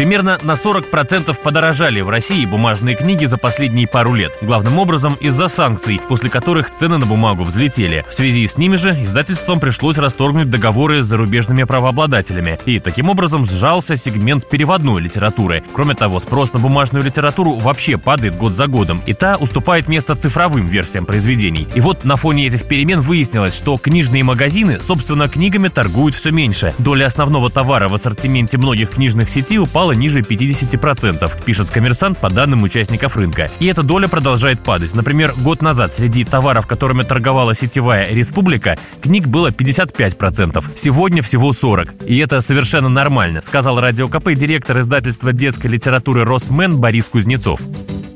Примерно на 40% подорожали в России бумажные книги за последние пару лет. Главным образом из-за санкций, после которых цены на бумагу взлетели. В связи с ними же издательствам пришлось расторгнуть договоры с зарубежными правообладателями. И таким образом сжался сегмент переводной литературы. Кроме того, спрос на бумажную литературу вообще падает год за годом. И та уступает место цифровым версиям произведений. И вот на фоне этих перемен выяснилось, что книжные магазины, собственно, книгами торгуют все меньше. Доля основного товара в ассортименте многих книжных сетей упала упала ниже 50%, пишет коммерсант по данным участников рынка. И эта доля продолжает падать. Например, год назад среди товаров, которыми торговала сетевая республика, книг было 55%. Сегодня всего 40%. И это совершенно нормально, сказал Радио КП директор издательства детской литературы «Росмен» Борис Кузнецов.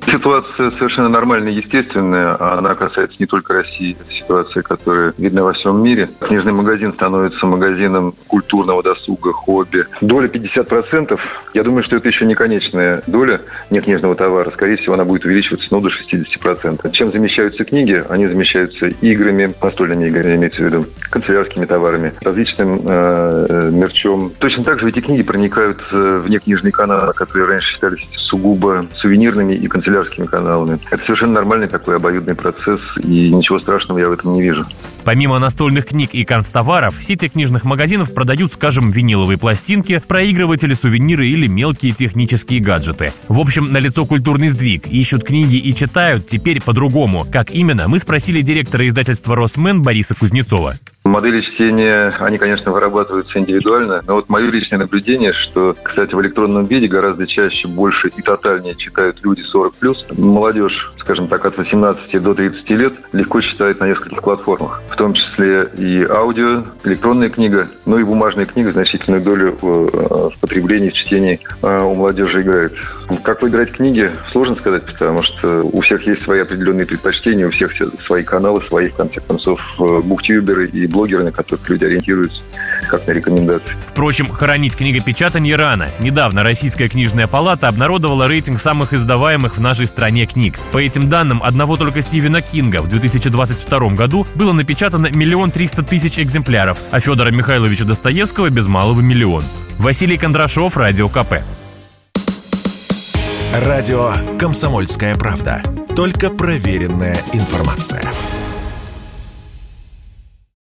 Ситуация совершенно нормальная естественная. Она касается не только России. Это ситуация, которая видна во всем мире. Книжный магазин становится магазином культурного досуга, хобби. Доля 50%. Я думаю, что это еще не конечная доля некнижного товара. Скорее всего, она будет увеличиваться ну, до 60%. Чем замещаются книги? Они замещаются играми, настольными играми, имеется в виду, канцелярскими товарами, различным э, мерчом. Точно так же эти книги проникают э, в некнижные каналы, которые раньше считались сугубо сувенирными и канцелярскими канцелярскими каналами. Это совершенно нормальный такой обоюдный процесс, и ничего страшного я в этом не вижу. Помимо настольных книг и канцтоваров, сети книжных магазинов продают, скажем, виниловые пластинки, проигрыватели, сувениры или мелкие технические гаджеты. В общем, на лицо культурный сдвиг. Ищут книги и читают теперь по-другому. Как именно, мы спросили директора издательства «Росмен» Бориса Кузнецова. Модели чтения, они, конечно, вырабатываются индивидуально, но вот мое личное наблюдение, что, кстати, в электронном виде гораздо чаще, больше и тотальнее читают люди 40+. Молодежь, скажем так, от 18 до 30 лет легко читает на нескольких платформах, в том числе и аудио, электронная книга, ну и бумажная книга значительную долю в, э, в потреблении, в чтении э, у молодежи играет. Как выбирать книги, сложно сказать, потому что у всех есть свои определенные предпочтения, у всех свои каналы, свои, в конце концов, э, буктюберы и блогеры, на которых люди ориентируются как на рекомендации. Впрочем, хоронить книгопечатание рано. Недавно Российская книжная палата обнародовала рейтинг самых издаваемых в нашей стране книг. По этим данным, одного только Стивена Кинга в 2022 году было напечатано миллион триста тысяч экземпляров, а Федора Михайловича Достоевского без малого миллион. Василий Кондрашов, Радио КП. Радио «Комсомольская правда». Только проверенная информация.